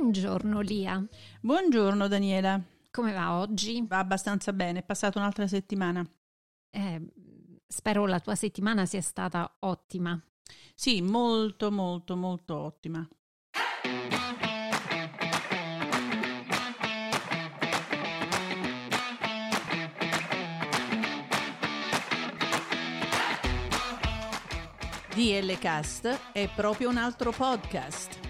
Buongiorno Lia. Buongiorno Daniela. Come va oggi? Va abbastanza bene, è passata un'altra settimana. Eh, spero la tua settimana sia stata ottima. Sì, molto molto molto ottima. DL Cast è proprio un altro podcast.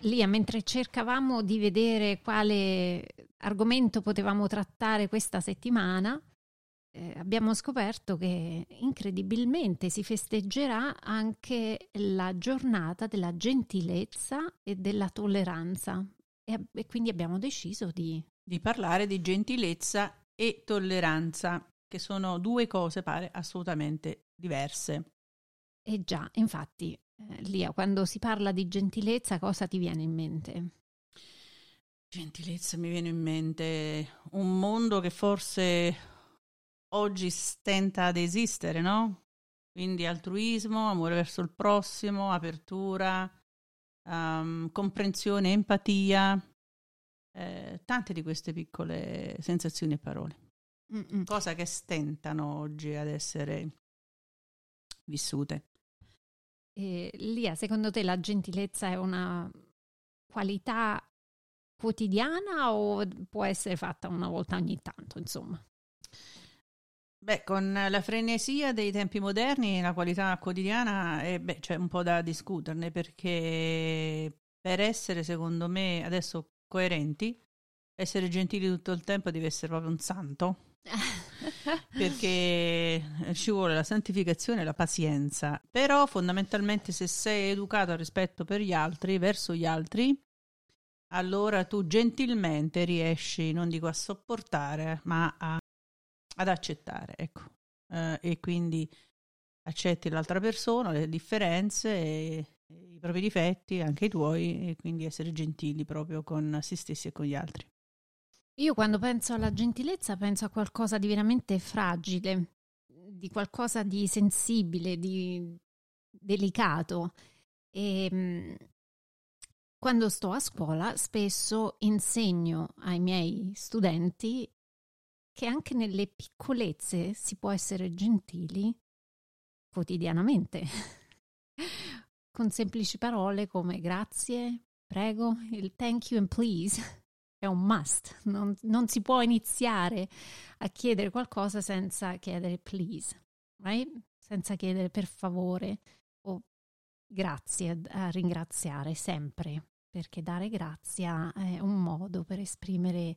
Lia, mentre cercavamo di vedere quale argomento potevamo trattare questa settimana, eh, abbiamo scoperto che incredibilmente si festeggerà anche la giornata della gentilezza e della tolleranza e, e quindi abbiamo deciso di... Di parlare di gentilezza e tolleranza, che sono due cose, pare, assolutamente diverse. E già, infatti, eh, Lia, quando si parla di gentilezza, cosa ti viene in mente? Gentilezza mi viene in mente un mondo che forse oggi stenta ad esistere, no? Quindi altruismo, amore verso il prossimo, apertura, um, comprensione, empatia, eh, tante di queste piccole sensazioni e parole. Mm-mm. Cosa che stentano oggi ad essere vissute. E, Lia, secondo te la gentilezza è una qualità quotidiana o può essere fatta una volta ogni tanto, insomma? Beh, con la frenesia dei tempi moderni, la qualità quotidiana eh, beh, c'è un po' da discuterne perché per essere, secondo me, adesso coerenti, essere gentili tutto il tempo deve essere proprio un santo. perché ci vuole la santificazione e la pazienza. Però fondamentalmente se sei educato al rispetto per gli altri, verso gli altri, allora tu gentilmente riesci, non dico a sopportare, ma a, ad accettare, ecco. Eh, e quindi accetti l'altra persona, le differenze, e, e i propri difetti, anche i tuoi, e quindi essere gentili proprio con se stessi e con gli altri. Io quando penso alla gentilezza penso a qualcosa di veramente fragile, di qualcosa di sensibile, di delicato. E mm, quando sto a scuola spesso insegno ai miei studenti che anche nelle piccolezze si può essere gentili quotidianamente, con semplici parole come grazie, prego, il thank you and please è un must, non, non, si può iniziare a chiedere qualcosa senza chiedere please, right? senza chiedere per favore o grazie, a ringraziare sempre, perché dare grazia è un modo per esprimere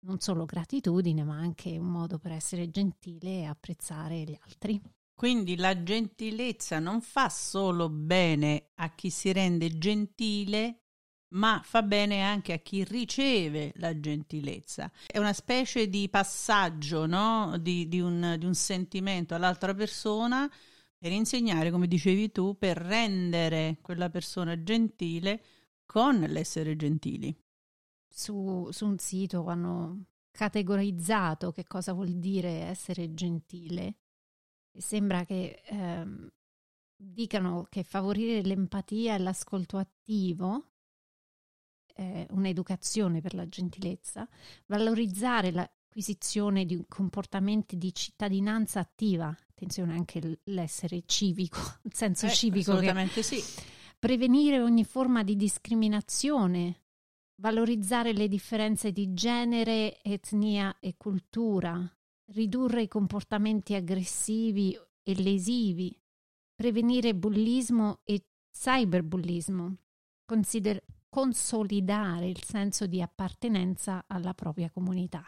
non solo gratitudine, ma anche un modo per essere gentile e apprezzare gli altri. Quindi la gentilezza non fa solo bene a chi si rende gentile, ma fa bene anche a chi riceve la gentilezza. È una specie di passaggio no? di, di, un, di un sentimento all'altra persona per insegnare, come dicevi tu, per rendere quella persona gentile con l'essere gentili. Su, su un sito hanno categorizzato che cosa vuol dire essere gentile e sembra che ehm, dicano che favorire l'empatia e l'ascolto attivo eh, un'educazione per la gentilezza, valorizzare l'acquisizione di comportamenti di cittadinanza attiva, attenzione anche l'essere civico, il senso eh, civico. Assolutamente che, sì. Prevenire ogni forma di discriminazione, valorizzare le differenze di genere, etnia e cultura, ridurre i comportamenti aggressivi e lesivi, prevenire bullismo e cyberbullismo, consider- consolidare il senso di appartenenza alla propria comunità.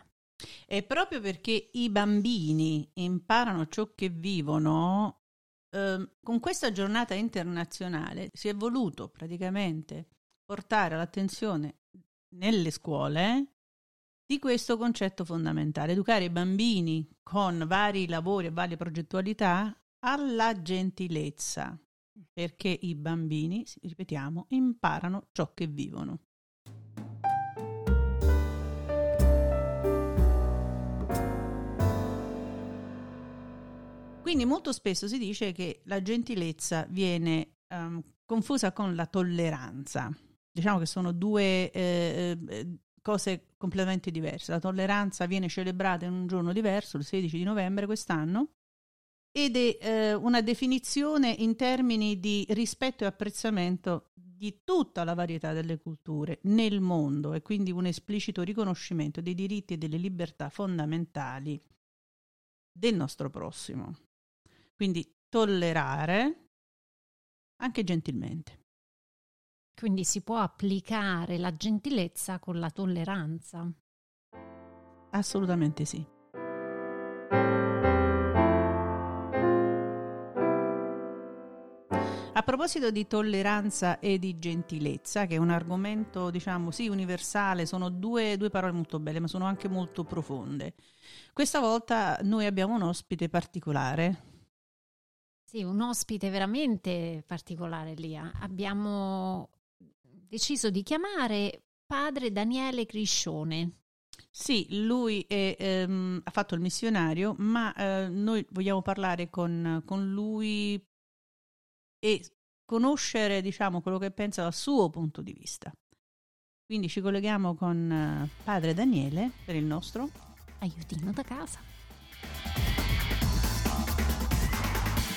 E proprio perché i bambini imparano ciò che vivono, eh, con questa giornata internazionale si è voluto praticamente portare l'attenzione nelle scuole di questo concetto fondamentale, educare i bambini con vari lavori e varie progettualità alla gentilezza, perché i bambini, ripetiamo, imparano ciò che vivono. Quindi molto spesso si dice che la gentilezza viene um, confusa con la tolleranza. Diciamo che sono due eh, eh, cose completamente diverse. La tolleranza viene celebrata in un giorno diverso, il 16 di novembre quest'anno, ed è eh, una definizione in termini di rispetto e apprezzamento di tutta la varietà delle culture nel mondo e quindi un esplicito riconoscimento dei diritti e delle libertà fondamentali del nostro prossimo. Quindi tollerare anche gentilmente. Quindi si può applicare la gentilezza con la tolleranza. Assolutamente sì. Proposito di tolleranza e di gentilezza, che è un argomento, diciamo, sì, universale, sono due, due, parole molto belle, ma sono anche molto profonde. Questa volta noi abbiamo un ospite particolare. Sì, un ospite veramente particolare, Lia. Abbiamo deciso di chiamare padre Daniele Criscione. Sì, lui è, ehm, ha fatto il missionario, ma eh, noi vogliamo parlare con, con lui e conoscere, diciamo, quello che pensa dal suo punto di vista. Quindi ci colleghiamo con uh, padre Daniele per il nostro aiutino da casa.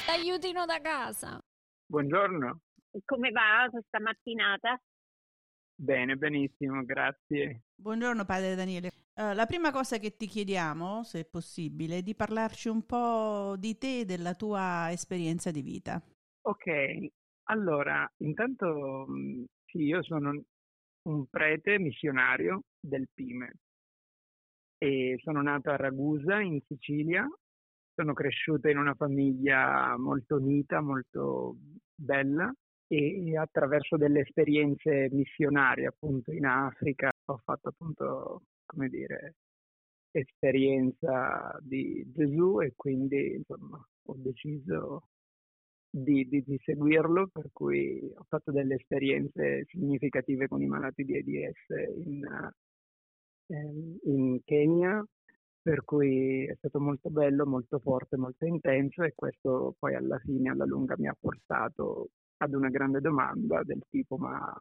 Aiutino da casa. Buongiorno. Come va questa mattinata? Bene, benissimo, grazie. Buongiorno padre Daniele. Uh, la prima cosa che ti chiediamo, se è possibile, è di parlarci un po' di te e della tua esperienza di vita. Ok, allora, intanto mm, sì, io sono un prete missionario del Pime. E sono nato a Ragusa in Sicilia, sono cresciuto in una famiglia molto unita, molto bella. E attraverso delle esperienze missionarie appunto in Africa ho fatto appunto, come dire, esperienza di Gesù e quindi insomma ho deciso di, di, di, seguirlo, per cui ho fatto delle esperienze significative con i malati di AIDS in, ehm, in Kenya, per cui è stato molto bello, molto forte, molto intenso e questo poi alla fine, alla lunga, mi ha portato ad una grande domanda del tipo ma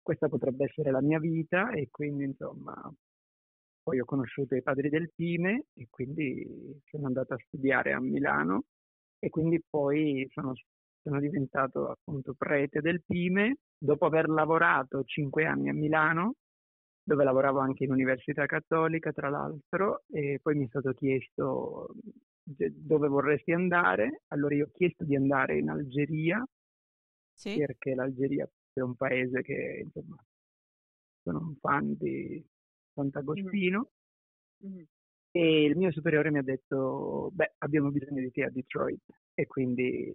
questa potrebbe essere la mia vita? E quindi insomma poi ho conosciuto i padri del Pime e quindi sono andato a studiare a Milano e quindi poi sono, sono diventato appunto prete del Pime. Dopo aver lavorato cinque anni a Milano dove lavoravo anche in Università Cattolica tra l'altro e poi mi è stato chiesto dove vorresti andare. Allora io ho chiesto di andare in Algeria sì. perché l'Algeria è un paese che insomma sono un fan di Sant'Agostino. Mm-hmm e il mio superiore mi ha detto, beh, abbiamo bisogno di te a Detroit e quindi,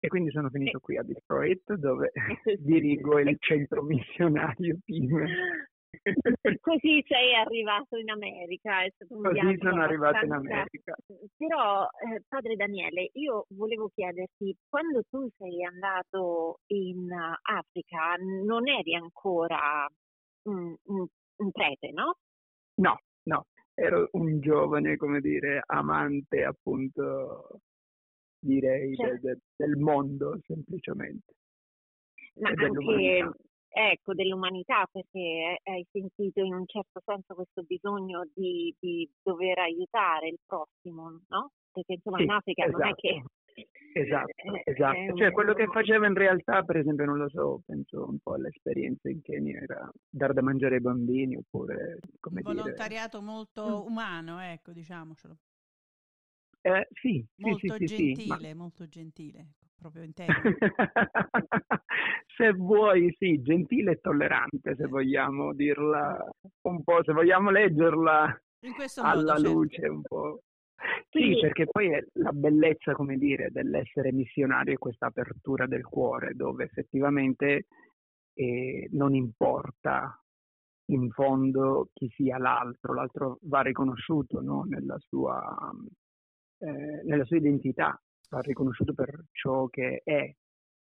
e quindi sono finito qui a Detroit dove dirigo il centro missionario PIM. Così sei arrivato in America, è stato un Così sono arrivato in America. Però, eh, padre Daniele, io volevo chiederti, quando tu sei andato in Africa non eri ancora un, un, un prete, no? No, no, ero un giovane, come dire, amante appunto, direi, certo. del, del, mondo semplicemente. Ma anche, ecco, dell'umanità, perché hai sentito in un certo senso questo bisogno di, di dover aiutare il prossimo, no? Perché insomma sì, in Africa esatto. non è che Esatto, eh, esatto. Cioè quello che facevo in realtà, per esempio, non lo so, penso un po' all'esperienza in Kenya, era dar da mangiare ai bambini oppure, come un volontariato molto mm. umano, ecco, diciamocelo. Eh, sì, molto sì, sì, gentile, sì, molto gentile, proprio in se vuoi, sì, gentile e tollerante, se vogliamo dirla un po', se vogliamo leggerla alla modo, luce certo. un po'. Sì, perché poi è la bellezza, come dire, dell'essere missionario è questa apertura del cuore, dove effettivamente eh, non importa in fondo chi sia l'altro, l'altro va riconosciuto no? nella, sua, eh, nella, sua, identità, va riconosciuto per ciò che è,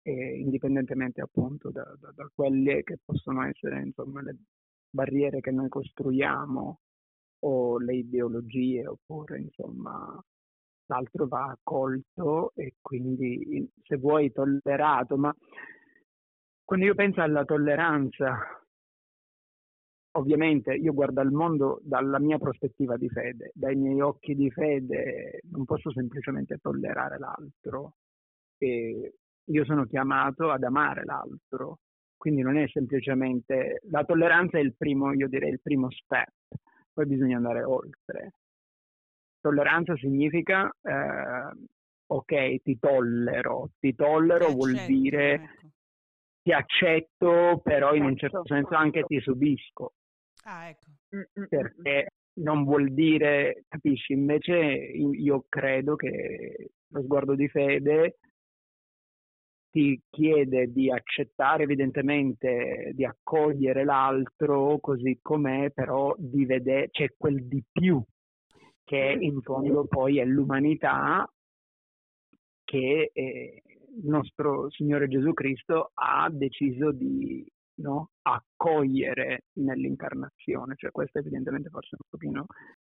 eh, indipendentemente appunto da, da, da, quelle che possono essere insomma, le barriere che noi costruiamo o le ideologie oppure insomma l'altro va accolto e quindi se vuoi tollerato, ma quando io penso alla tolleranza ovviamente io guardo al mondo dalla mia prospettiva di fede, dai miei occhi di fede non posso semplicemente tollerare l'altro. E io sono chiamato ad amare l'altro, quindi non è semplicemente la tolleranza è il primo, io direi il primo step, poi bisogna andare oltre. Tolleranza significa eh, ok, ti tollero, ti tollero ti vuol dire ecco. ti accetto, però in un certo senso anche ti subisco. Ah, ecco. Perché non vuol dire, capisci, invece io credo che lo sguardo di fede ti chiede di accettare evidentemente, di accogliere l'altro così com'è, però di vedere, c'è quel di più che in fondo poi è l'umanità che eh, il nostro Signore Gesù Cristo ha deciso di no? accogliere nell'incarnazione, cioè questo evidentemente forse un pochino...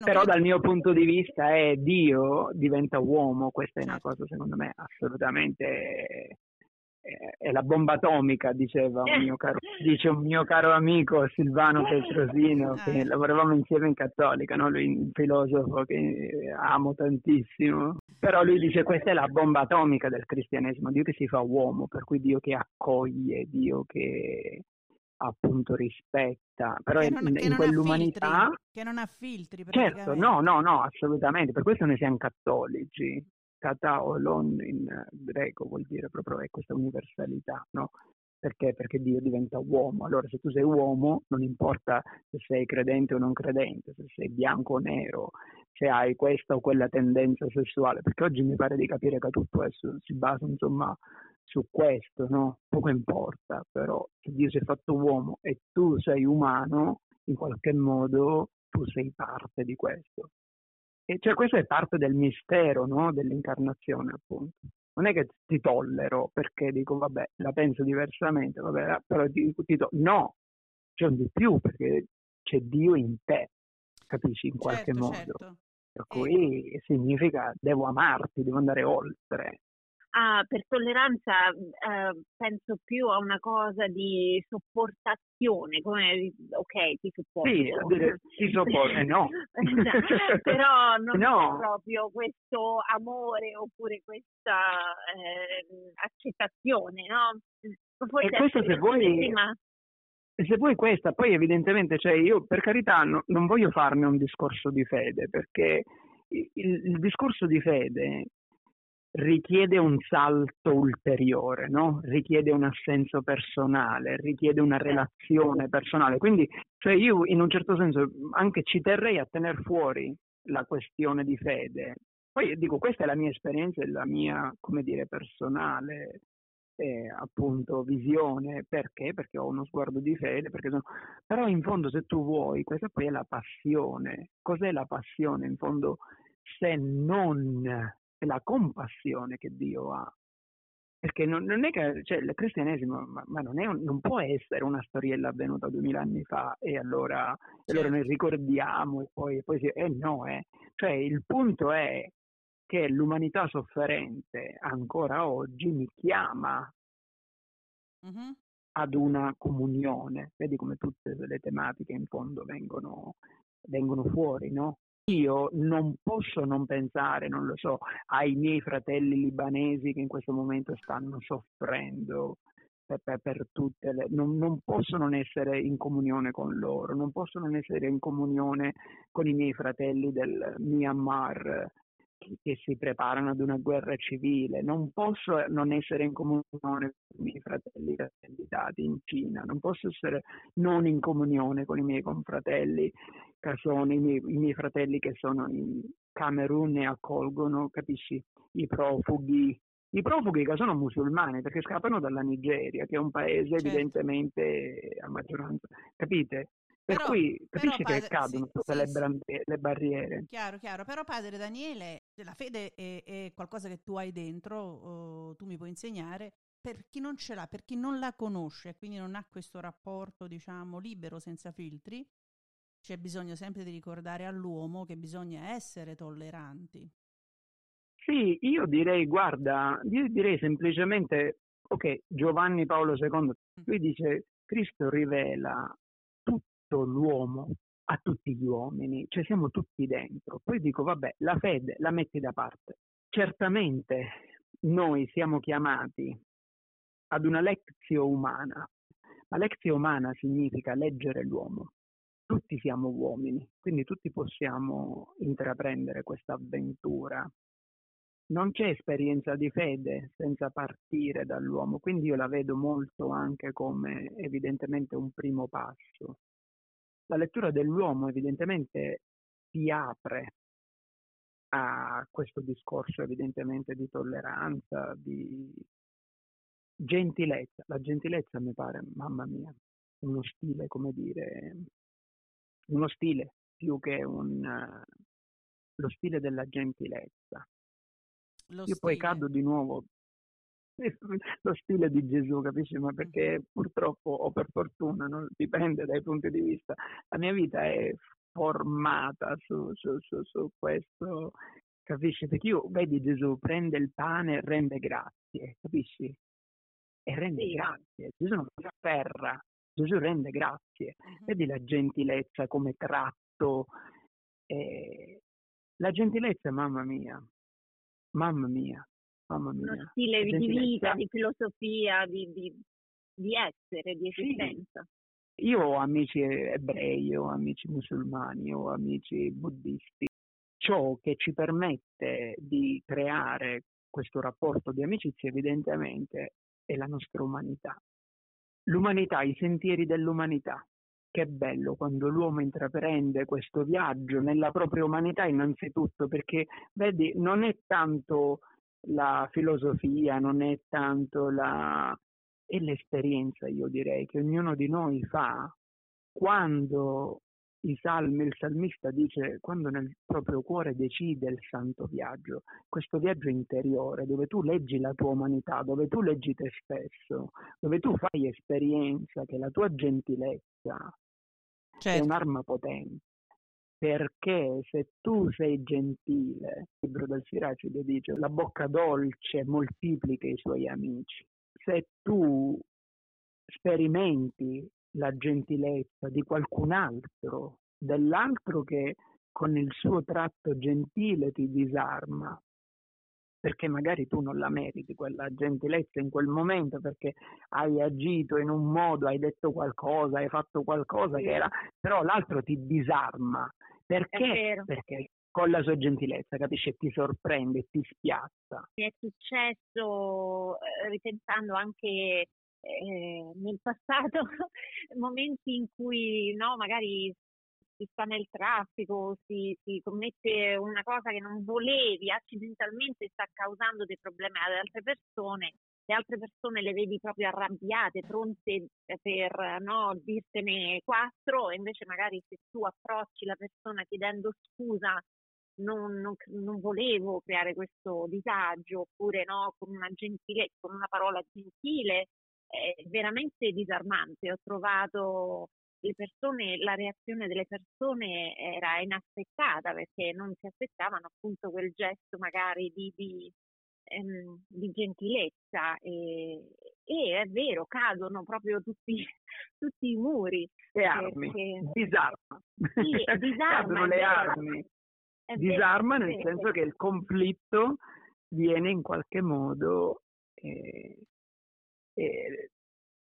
Però dal mio punto di vista è Dio diventa uomo, questa è una certo. cosa secondo me assolutamente è la bomba atomica, diceva un mio caro, dice un mio caro amico Silvano Petrosino, che eh. lavoravamo insieme in Cattolica, no? lui un filosofo che amo tantissimo, però lui dice questa è la bomba atomica del cristianesimo, Dio che si fa uomo, per cui Dio che accoglie, Dio che appunto rispetta, però che non, in, che in quell'umanità... Filtri, che non ha filtri, Certo, no, no, no, assolutamente, per questo noi siamo cattolici, kata o lon in greco vuol dire proprio è questa universalità, no? Perché? Perché Dio diventa uomo. Allora se tu sei uomo non importa se sei credente o non credente, se sei bianco o nero, se hai questa o quella tendenza sessuale, perché oggi mi pare di capire che tutto questo si basa insomma su questo, no? Poco importa, però se Dio si è fatto uomo e tu sei umano, in qualche modo tu sei parte di questo. E cioè questo è parte del mistero no? dell'incarnazione, appunto. Non è che ti tollero perché dico, vabbè, la penso diversamente, vabbè, però ti, ti to- no, c'è un di più perché c'è Dio in te, capisci, in qualche certo, modo. Certo. Per cui ecco. significa devo amarti, devo andare oltre. Ah, per tolleranza eh, penso più a una cosa di sopportazione, come ok, ti sopporto. Sì, ti sopporto, eh, no. Però non no. è proprio questo amore oppure questa eh, accettazione, no? Forse e questo se vuoi, se vuoi questa, poi evidentemente, cioè io per carità no, non voglio farne un discorso di fede, perché il, il discorso di fede richiede un salto ulteriore, no? richiede un assenso personale, richiede una relazione personale. Quindi cioè io in un certo senso anche ci terrei a tenere fuori la questione di fede. Poi dico, questa è la mia esperienza e la mia, come dire, personale eh, appunto visione. Perché? Perché ho uno sguardo di fede, sono... però in fondo se tu vuoi, questa poi è la passione. Cos'è la passione? In fondo se non è la compassione che Dio ha. Perché non, non è che cioè, il cristianesimo ma, ma non, un, non, può essere una storiella avvenuta duemila anni fa e allora, certo. allora noi ricordiamo e poi, poi si, eh no, eh. Cioè il punto è che l'umanità sofferente ancora oggi mi chiama mm-hmm. ad una comunione. Vedi come tutte le tematiche in fondo vengono, vengono fuori, no? Io non posso non pensare, non lo so, ai miei fratelli libanesi che in questo momento stanno soffrendo per, per, per tutte le... Non, non, posso non essere in comunione con loro, non posso non essere in comunione con i miei fratelli del Myanmar che si preparano ad una guerra civile, non posso non essere in comunione con i miei fratelli candidati in Cina, non posso essere non in comunione con i miei confratelli, che sono i miei, i miei fratelli che sono in Camerun e accolgono, capisci, i profughi i profughi che sono musulmani perché scappano dalla Nigeria, che è un paese certo. evidentemente a maggioranza, capite? Per però, cui capisci però, che cadono sì, tutte sì, le, brande, le, barriere. Chiaro, chiaro. Però padre Daniele, la fede è, è qualcosa che tu hai dentro, oh, tu mi puoi insegnare. Per chi non ce l'ha, per chi non la conosce e quindi non ha questo rapporto, diciamo, libero, senza filtri, c'è bisogno sempre di ricordare all'uomo che bisogna essere tolleranti. Sì, io direi, guarda, io direi semplicemente, ok, Giovanni Paolo II, mm. lui dice, Cristo rivela l'uomo a tutti gli uomini, cioè siamo tutti dentro. Poi dico, vabbè, la fede la metti da parte. Certamente noi siamo chiamati ad una lezione umana, ma lezione umana significa leggere l'uomo. Tutti siamo uomini, quindi tutti possiamo intraprendere questa avventura non c'è esperienza di fede senza partire dall'uomo, quindi io la vedo molto anche come evidentemente un primo passo. La lettura dell'uomo evidentemente ti apre a questo discorso evidentemente di tolleranza, di gentilezza. La gentilezza mi pare, mamma mia, uno stile, come dire, uno stile più che un, lo stile della gentilezza lo Io stile. poi cado di nuovo lo stile di Gesù, capisci? Ma perché purtroppo o per fortuna, non dipende dai punti di vista, la mia vita è formata su, su, su, su questo, capisci? Perché io, vedi Gesù, prende il pane e rende grazie, capisci? E rende sì. grazie. Gesù non si afferra, Gesù rende grazie. Uh-huh. Vedi la gentilezza come tratto. Eh, la gentilezza, mamma mia, Mamma mia, mamma mia. Uno stile di vita, di filosofia, di, di, di essere, di esistenza. Sì. Io ho amici ebrei, ho amici musulmani, ho amici buddisti. Ciò che ci permette di creare questo rapporto di amicizia evidentemente è la nostra umanità. L'umanità, i sentieri dell'umanità. Che bello quando l'uomo intraprende questo viaggio nella propria umanità innanzitutto, perché vedi, non è tanto la filosofia, non è tanto la... è l'esperienza, io direi, che ognuno di noi fa quando i salmi, il salmista dice quando nel proprio cuore decide il santo viaggio, questo viaggio interiore dove tu leggi la tua umanità, dove tu leggi te stesso, dove tu fai esperienza che la tua gentilezza, certo. è un'arma potente. Perché se tu sei gentile, il libro del Siracide dice la bocca dolce moltiplica i suoi amici. Se tu sperimenti la gentilezza di qualcun altro, dell'altro che con il suo tratto gentile ti disarma, perché magari tu non la meriti quella gentilezza in quel momento perché hai agito in un modo, hai detto qualcosa, hai fatto qualcosa che era, però l'altro ti disarma. Perché? Perché con la sua gentilezza, capisci? Ti sorprende, ti spiazza. Mi è successo, eh, ripensando anche eh, nel passato, momenti in cui no, magari si sta nel traffico, si, si, commette una cosa che non volevi, accidentalmente sta causando dei problemi ad altre persone, le altre persone le vedi proprio arrabbiate, pronte per no, dirtene quattro, e invece magari se tu approcci la persona chiedendo scusa non, non, non, volevo creare questo disagio, oppure no, con una gentilezza, con una parola gentile, è veramente disarmante. Ho trovato le persone, la reazione delle persone era inaspettata perché non si aspettavano appunto quel gesto magari di, di, ehm, di gentilezza e, e, è vero, cadono proprio tutti, tutti i muri. Le armi, perché... disarma. Sì, disarma. le armi. disarma nel senso che il conflitto viene in qualche modo eh, eh,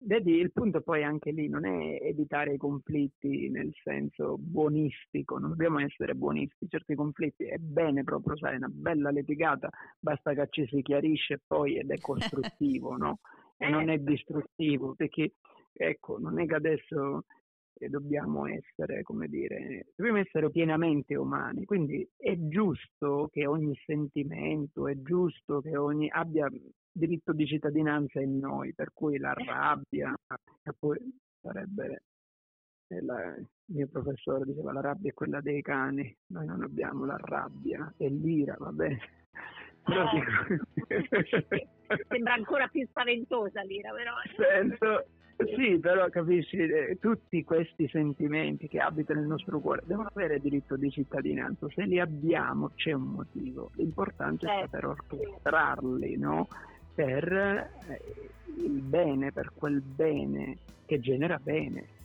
vedi, il punto poi anche lì non è evitare i conflitti nel senso buonistico, non dobbiamo essere buonisti, certi conflitti è bene proprio, sai, una bella litigata, basta che ci si chiarisce poi ed è costruttivo, no? E non è distruttivo, perché ecco, non è che adesso eh, dobbiamo essere, come dire, dobbiamo essere pienamente umani, quindi è giusto che ogni sentimento, è giusto che ogni abbia diritto di cittadinanza in noi, per cui la rabbia, poi sarebbe eh, la, il mio professore diceva la rabbia è quella dei cani, noi non abbiamo la rabbia, è l'ira, va bene. Eh, Sembra ancora più spaventosa l'ira, però. Sento, sì, però capisci, eh, tutti questi sentimenti che abitano nel nostro cuore devono avere diritto di cittadinanza. Se li abbiamo c'è un motivo. L'importante è saper orchestrarli, no? Per eh, il bene, per quel bene che genera bene.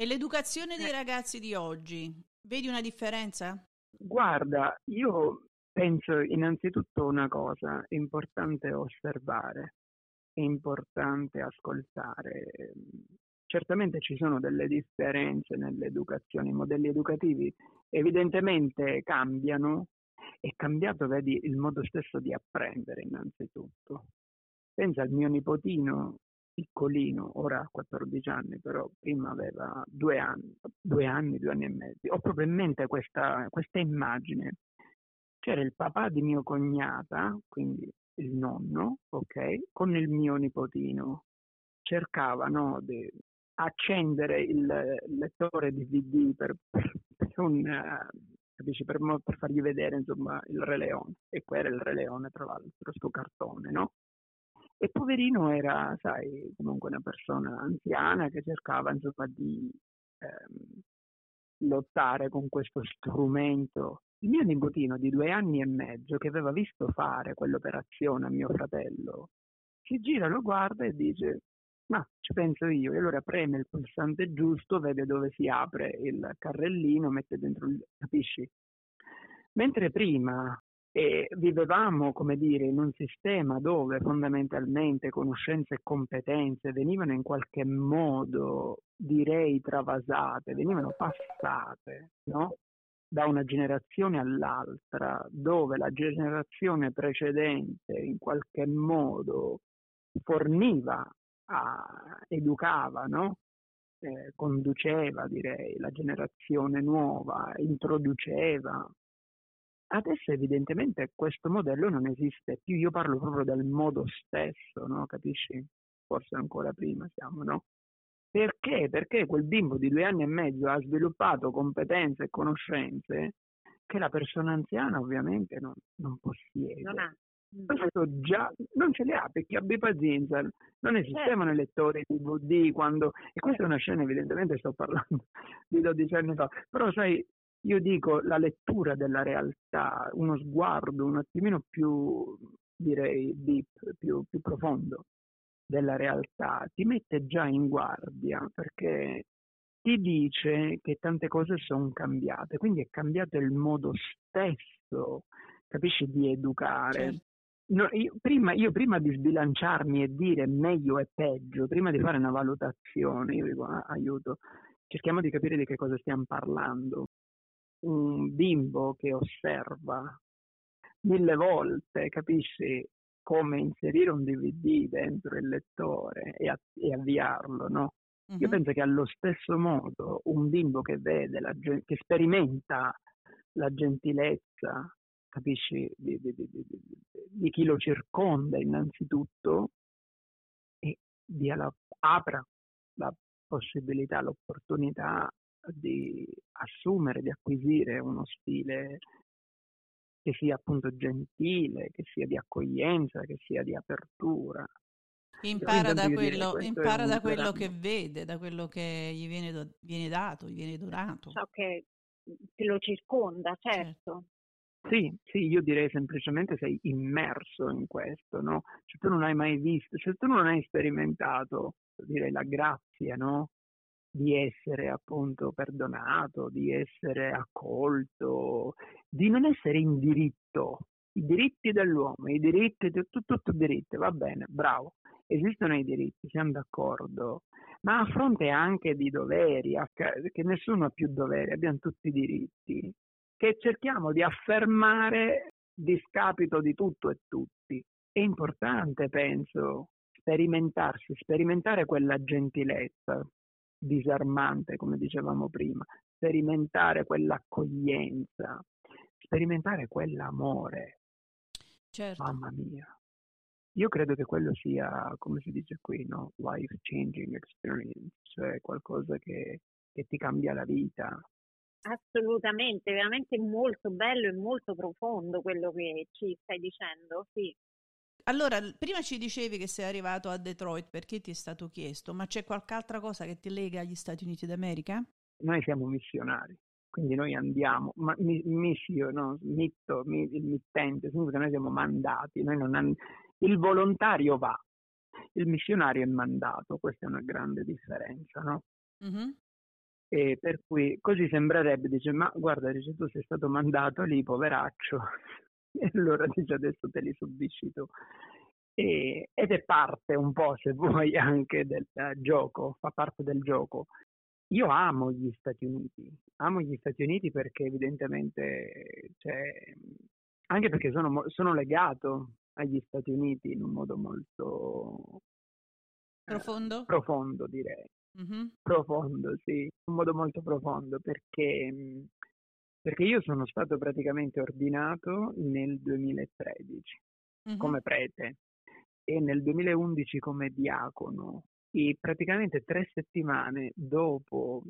E l'educazione dei eh. ragazzi di oggi, vedi una differenza? Guarda, io penso innanzitutto una cosa, è importante osservare, è importante ascoltare. Certamente ci sono delle differenze nell'educazione, i modelli educativi evidentemente cambiano, è cambiato, vedi, il modo stesso di apprendere innanzitutto. Pensa al mio nipotino piccolino, ora ha 14 anni, però prima aveva due anni, due anni, due anni e mezzo. Ho proprio in mente questa, questa immagine. C'era il papà di mio cognata, quindi il nonno, ok, con il mio nipotino. Cercavano di accendere il lettore DVD per, per, un, capisci, per, per, fargli vedere insomma il Re Leone. E qua era il Re Leone, tra l'altro, sto cartone, no? E poverino era, sai, comunque una persona anziana che cercava insomma di ehm, lottare con questo strumento. Il mio nipotino di due anni e mezzo che aveva visto fare quell'operazione a mio fratello, si gira, lo guarda e dice ma ci penso io, e allora preme il pulsante giusto, vede dove si apre il carrellino, mette dentro il... capisci? Mentre prima e vivevamo, come dire, in un sistema dove fondamentalmente conoscenze e competenze venivano in qualche modo, direi, travasate, venivano passate, no? da una generazione all'altra, dove la generazione precedente in qualche modo forniva, a, educava, no? eh, conduceva, direi, la generazione nuova, introduceva, Adesso evidentemente questo modello non esiste più, io parlo proprio del modo stesso, no? capisci? Forse ancora prima siamo, no? Perché? Perché quel bimbo di due anni e mezzo ha sviluppato competenze e conoscenze che la persona anziana ovviamente non, non possiede. Non ha. Questo già non ce le ha perché abbi pazienza, non esistevano certo. lettori DVD quando, e questa è una scena evidentemente sto parlando di 12 anni fa, però sai, io dico la lettura della realtà, uno sguardo un attimino più, direi, deep, più, più profondo della realtà, ti mette già in guardia perché ti dice che tante cose sono cambiate, quindi è cambiato il modo stesso, capisci, di educare. Certo. No, io, prima, io, prima, di sbilanciarmi e dire meglio e peggio, prima di fare una valutazione, io dico ah, aiuto, cerchiamo di capire di che cosa stiamo parlando un bimbo che osserva mille volte, capisci come inserire un DVD dentro il lettore e, a- e avviarlo, no? Uh-huh. Io penso che allo stesso modo un bimbo che vede, la, che sperimenta la gentilezza, capisci, di, di, di, di chi lo circonda innanzitutto, e dia la, apra la possibilità, l'opportunità di assumere, di acquisire uno stile che sia appunto gentile, che sia di accoglienza, che sia di apertura. Impara da quello, impara da quello che vede, da quello che gli viene, do, viene dato, gli viene donato. Ciò che te lo circonda, certo. certo. Sì, sì, io direi semplicemente sei immerso in questo, no? Se tu non hai mai visto, se tu non hai sperimentato, direi la grazia, no? Di essere appunto perdonato, di essere accolto, di non essere in diritto. I diritti dell'uomo, i diritti, tutto, tutto diritti, va bene, bravo. Esistono i diritti, siamo d'accordo, ma a fronte anche di doveri, che nessuno ha più doveri, abbiamo tutti i diritti che cerchiamo di affermare discapito di tutto e tutti. È importante, penso, sperimentarsi, sperimentare quella gentilezza disarmante, come dicevamo prima, sperimentare quell'accoglienza, sperimentare quell'amore. Certo. Mamma mia. Io credo che quello sia, come si dice qui, no? life changing experience, cioè qualcosa che, che ti cambia la vita, Assolutamente, veramente molto bello e molto profondo quello che ci stai dicendo, sì. Allora, prima ci dicevi che sei arrivato a Detroit perché ti è stato chiesto, ma c'è qualche altra cosa che ti lega agli Stati Uniti d'America? Noi siamo missionari, quindi noi andiamo, ma missio, no, mitto, il mittente, significa noi siamo mandati, noi non, il volontario va, il missionario è mandato, questa è una grande differenza, no? Mm-hmm. E per cui così sembrerebbe, dice, ma guarda, dice, tu sei stato mandato lì, poveraccio, e allora dice adesso te li subisci tu. E, ed è parte un po', se vuoi, anche del gioco, fa parte del gioco. Io amo gli Stati Uniti, amo gli Stati Uniti perché evidentemente, cioè, anche perché sono, sono legato agli Stati Uniti in un modo molto profondo, eh, profondo direi. Mm-hmm. Profondo, sì, un modo molto profondo perché, perché io sono stato praticamente ordinato nel 2013 mm-hmm. come prete e nel 2011 come diacono e praticamente tre settimane dopo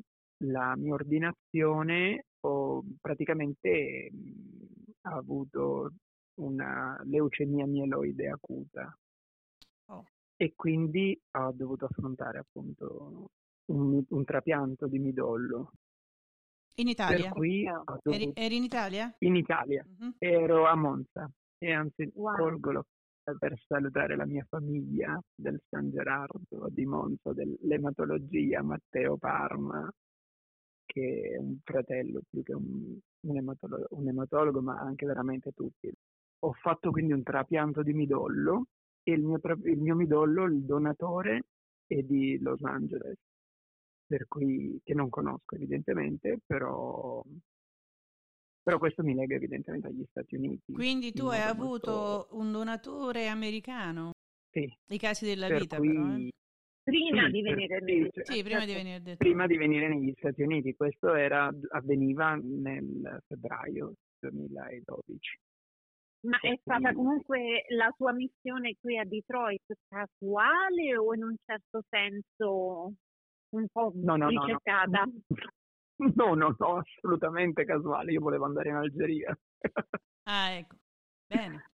la mia ordinazione ho praticamente mhmm, avuto una leucemia mieloide acuta e quindi ho dovuto affrontare appunto un, un trapianto di midollo. In Italia? Per cui eri, eri, in Italia? In Italia, uh-huh. ero a Monza e anzi wow. colgo per salutare la mia famiglia del San Gerardo di Monza, dell'ematologia, Matteo Parma, che è un fratello più che un, un, ematologo, un ematologo, ma anche veramente tutti. Ho fatto quindi un trapianto di midollo e il mio, il mio midollo, il donatore, è di Los Angeles, per cui che non conosco evidentemente, però, però questo mi lega evidentemente agli Stati Uniti. Quindi tu hai avuto molto... un donatore americano? Sì. I casi della vita cui... però, eh? Prima sì, di venire negli Stati Uniti. Sì, prima di venire Prima di venire negli Stati Uniti, questo era, avveniva nel febbraio 2012. Ma è stata comunque la tua missione qui a Detroit casuale o in un certo senso un po' no, no, ricercata? No, no, no, assolutamente casuale. Io volevo andare in Algeria. Ah, ecco. Bene.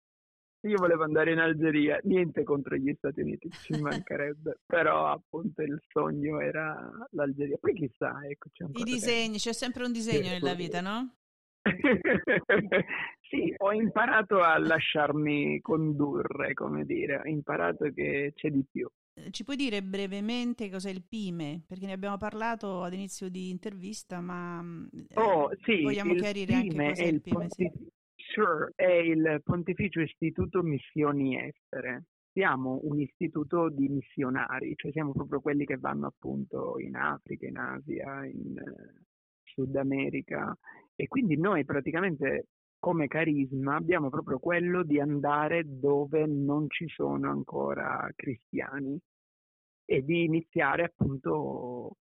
Io volevo andare in Algeria, niente contro gli Stati Uniti, ci mancherebbe, però appunto il sogno era l'Algeria. Poi chissà, ecco, c'è I disegni, tempo. c'è sempre un disegno sì, nella vita, no? sì, ho imparato a lasciarmi condurre, come dire, ho imparato che c'è di più. Eh, ci puoi dire brevemente cos'è il PIME? Perché ne abbiamo parlato ad inizio di intervista, ma mm, eh, oh, sì, vogliamo chiarire anche cos'è il, il PIME. Pontif- sì. Sure, è il Pontificio Istituto Missioni Estere. Siamo un istituto di missionari, cioè siamo proprio quelli che vanno appunto in Africa, in Asia, in eh, Sud America e quindi noi praticamente come carisma abbiamo proprio quello di andare dove non ci sono ancora cristiani e di iniziare appunto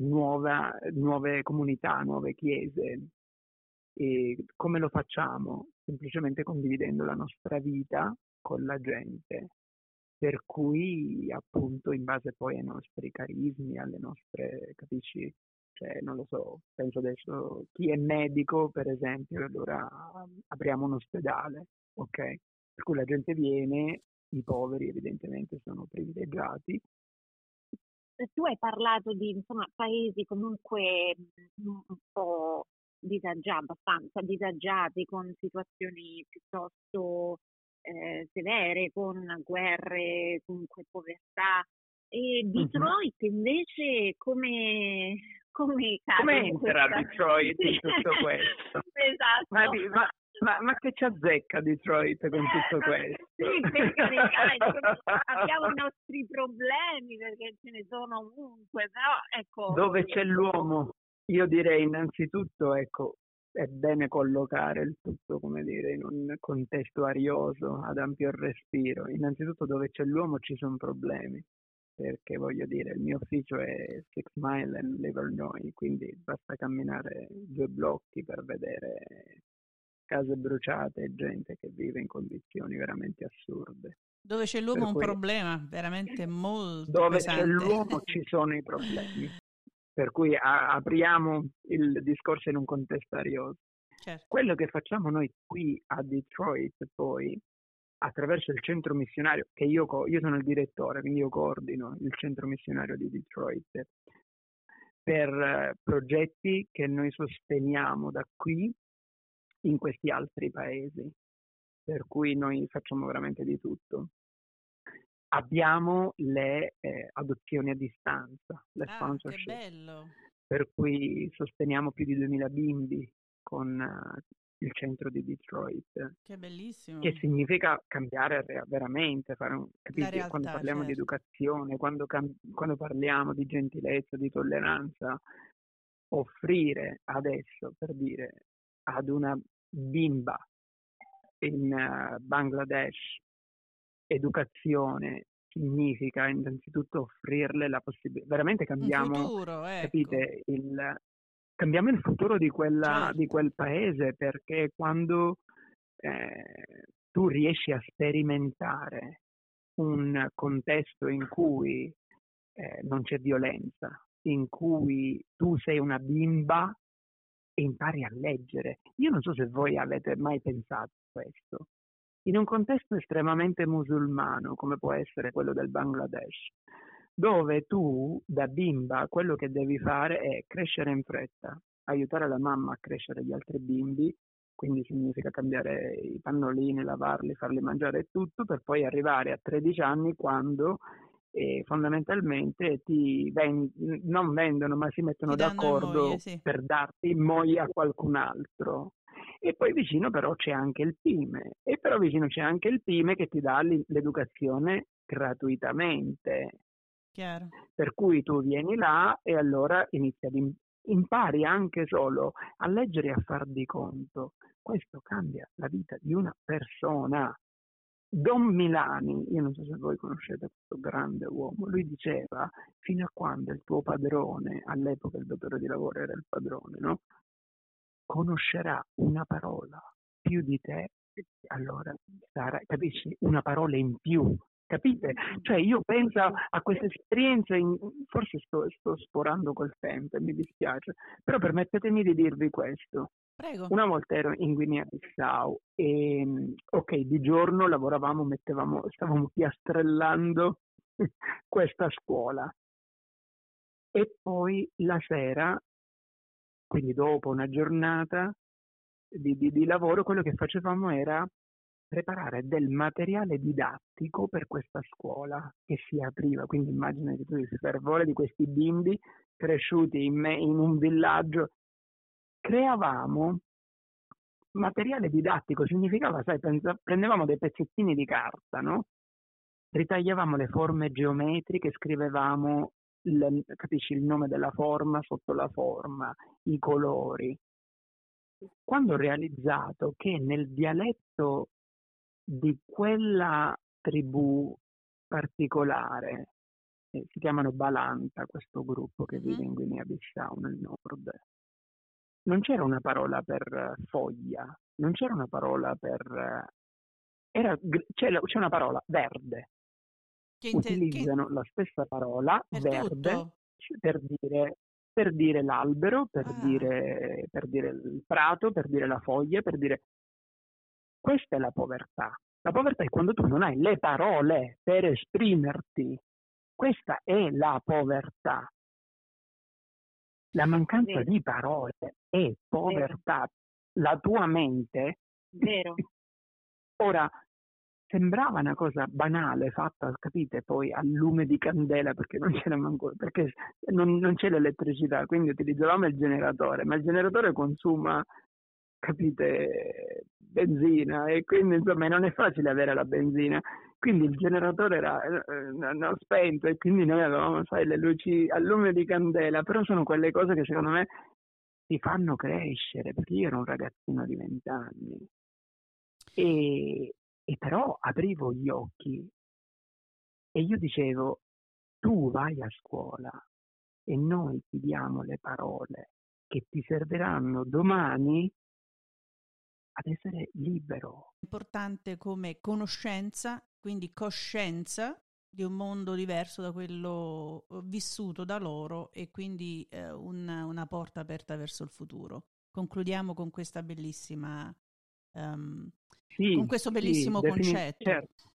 nuova, nuove comunità, nuove chiese. E come lo facciamo? Semplicemente condividendo la nostra vita con la gente, per cui appunto in base poi ai nostri carismi, alle nostre, capisci, cioè, non lo so, penso adesso chi è medico, per esempio, allora apriamo un ospedale, ok? Per cui la gente viene i poveri evidentemente sono privilegiati. Tu hai parlato di insomma, paesi comunque un po' disagiati, abbastanza disagiati, con situazioni piuttosto eh, severe, con guerre, comunque povertà. E Detroit invece come, come, come entra Detroit in tutto questo? esatto. Ma, ma, ma, ma, che ci azzecca Detroit con tutto questo? sì, perché abbiamo i nostri problemi perché ce ne sono ovunque, però ecco... Dove c'è l'uomo, io direi innanzitutto, ecco, è bene collocare il tutto, come dire, in un contesto arioso, ad ampio respiro. Innanzitutto dove c'è l'uomo ci sono problemi, perché voglio dire, il mio ufficio è Six Mile and Livernois, quindi basta camminare due blocchi per vedere case bruciate e gente che vive in condizioni veramente assurde. Dove c'è l'uomo è un problema veramente molto Dove pesante. c'è l'uomo ci sono i problemi. Per cui a- apriamo il discorso in un contesto arioso. Certo. Quello che facciamo noi qui a Detroit poi, attraverso il centro missionario, che io, io sono il direttore, quindi io coordino il centro missionario di Detroit, per uh, progetti che noi sosteniamo da qui in questi altri paesi, per cui noi facciamo veramente di tutto. Abbiamo le eh, adozioni a distanza, le ah, sponsorship, per cui sosteniamo più di 2000 bimbi con uh, il centro di Detroit. Che bellissimo. Che significa cambiare veramente, fare un, capite, realtà, quando parliamo certo. di educazione, quando, quando parliamo di gentilezza, di tolleranza, offrire adesso, per dire, ad una bimba in uh, Bangladesh educazione significa innanzitutto offrirle la possibilità, veramente cambiamo, futuro, ecco. capite, il, cambiamo il futuro di, quella, certo. di quel paese perché quando eh, tu riesci a sperimentare un contesto in cui eh, non c'è violenza, in cui tu sei una bimba e impari a leggere. Io non so se voi avete mai pensato questo. In un contesto estremamente musulmano, come può essere quello del Bangladesh, dove tu da bimba quello che devi fare è crescere in fretta, aiutare la mamma a crescere gli altri bimbi, quindi significa cambiare i pannolini, lavarli, farli mangiare e tutto, per poi arrivare a 13 anni quando eh, fondamentalmente ti vend- non vendono ma si mettono d'accordo moglie, sì. per darti in moglie a qualcun altro. E poi vicino però c'è anche il PIME, e però vicino c'è anche il PIME che ti dà l'educazione gratuitamente. Chiaro. Per cui tu vieni là e allora inizi ad im- impari anche solo a leggere e a far di conto. Questo cambia la vita di una persona. Don Milani, io non so se voi conoscete questo grande uomo, lui diceva fino a quando il tuo padrone, all'epoca il datore di lavoro era il padrone, no? conoscerà una parola più di te, allora sarà, capisci, una parola in più. Capite? Cioè io penso a queste esperienze, in, forse sto, sto sporando col tempo mi dispiace, però permettetemi di dirvi questo. Prego. Una volta ero in Guinea-Bissau e ok, di giorno lavoravamo, mettevamo, stavamo piastrellando questa scuola e poi la sera, quindi dopo una giornata di, di, di lavoro, quello che facevamo era preparare del materiale didattico per questa scuola che si apriva. Quindi immaginati tu il fervore di questi bimbi cresciuti in, me, in un villaggio. Creavamo materiale didattico, significava, sai, pensa, prendevamo dei pezzettini di carta, no? Ritagliavamo le forme geometriche, scrivevamo il, capisci, il nome della forma sotto la forma, i colori. Quando ho realizzato che nel dialetto di quella tribù particolare, eh, si chiamano Balanta, questo gruppo che vive in Guinea-Bissau nel nord, non c'era una parola per foglia, non c'era una parola per... Era, c'è, c'è una parola, verde. Che inter- Utilizzano che... la stessa parola, per verde, tutto? per dire, per dire l'albero, per, Ah. dire, per dire il prato, per dire la foglia, per dire... Questa è la povertà, La povertà è quando tu non hai le parole per esprimerti. Questa è la povertà. La mancanza di parole è povertà. La tua mente. Vero. Ora, sembrava una cosa banale fatta, capite, poi a lume di candela perché non c'era manco, perché non, non c'è l'elettricità, quindi utilizzavamo il generatore, ma il generatore consuma capite, benzina e quindi insomma non è facile avere la benzina. Quindi il generatore era eh, spento e quindi noi avevamo, sai, le luci a lume di candela, però sono quelle cose che secondo me ti fanno crescere, perché io ero un ragazzino di vent'anni e, e però aprivo gli occhi e io dicevo, tu vai a scuola e noi ti diamo le parole che ti serviranno domani ad essere libero. Importante come conoscenza, quindi coscienza di un mondo diverso da quello eh, vissuto da loro e quindi eh, una, una, porta aperta verso il futuro. Concludiamo con questa bellissima um, sì, con questo bellissimo sì, concetto. Certo.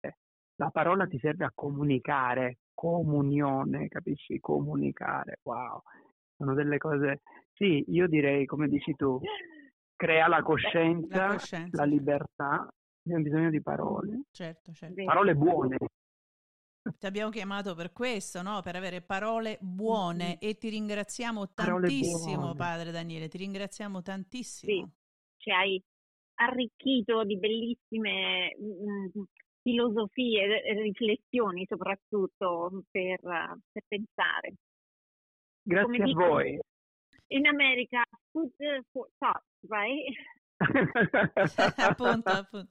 Eh, la parola ti serve a comunicare, comunione, capisci? Comunicare, wow. Sono delle cose, sì, io direi, come dici tu, crea la coscienza, la, coscienza, la libertà, abbiamo bisogno di parole. Certo, certo. Parole buone. Ti abbiamo chiamato per questo, no? Per avere parole buone mm-hmm. e ti ringraziamo tantissimo, padre Daniele, ti ringraziamo tantissimo. Sì, ci hai arricchito di bellissime mh, mm, filosofie e riflessioni soprattutto per, per pensare. Grazie Come a dico, voi. In America, food for thought, right? appunto, appunto.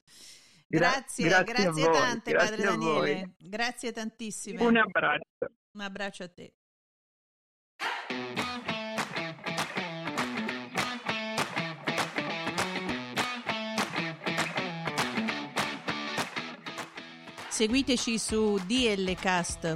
Grazie, grazie, grazie tante, grazie padre Daniele. Grazie tantissime. Un abbraccio. Un abbraccio a te. Seguiteci su dlcast.com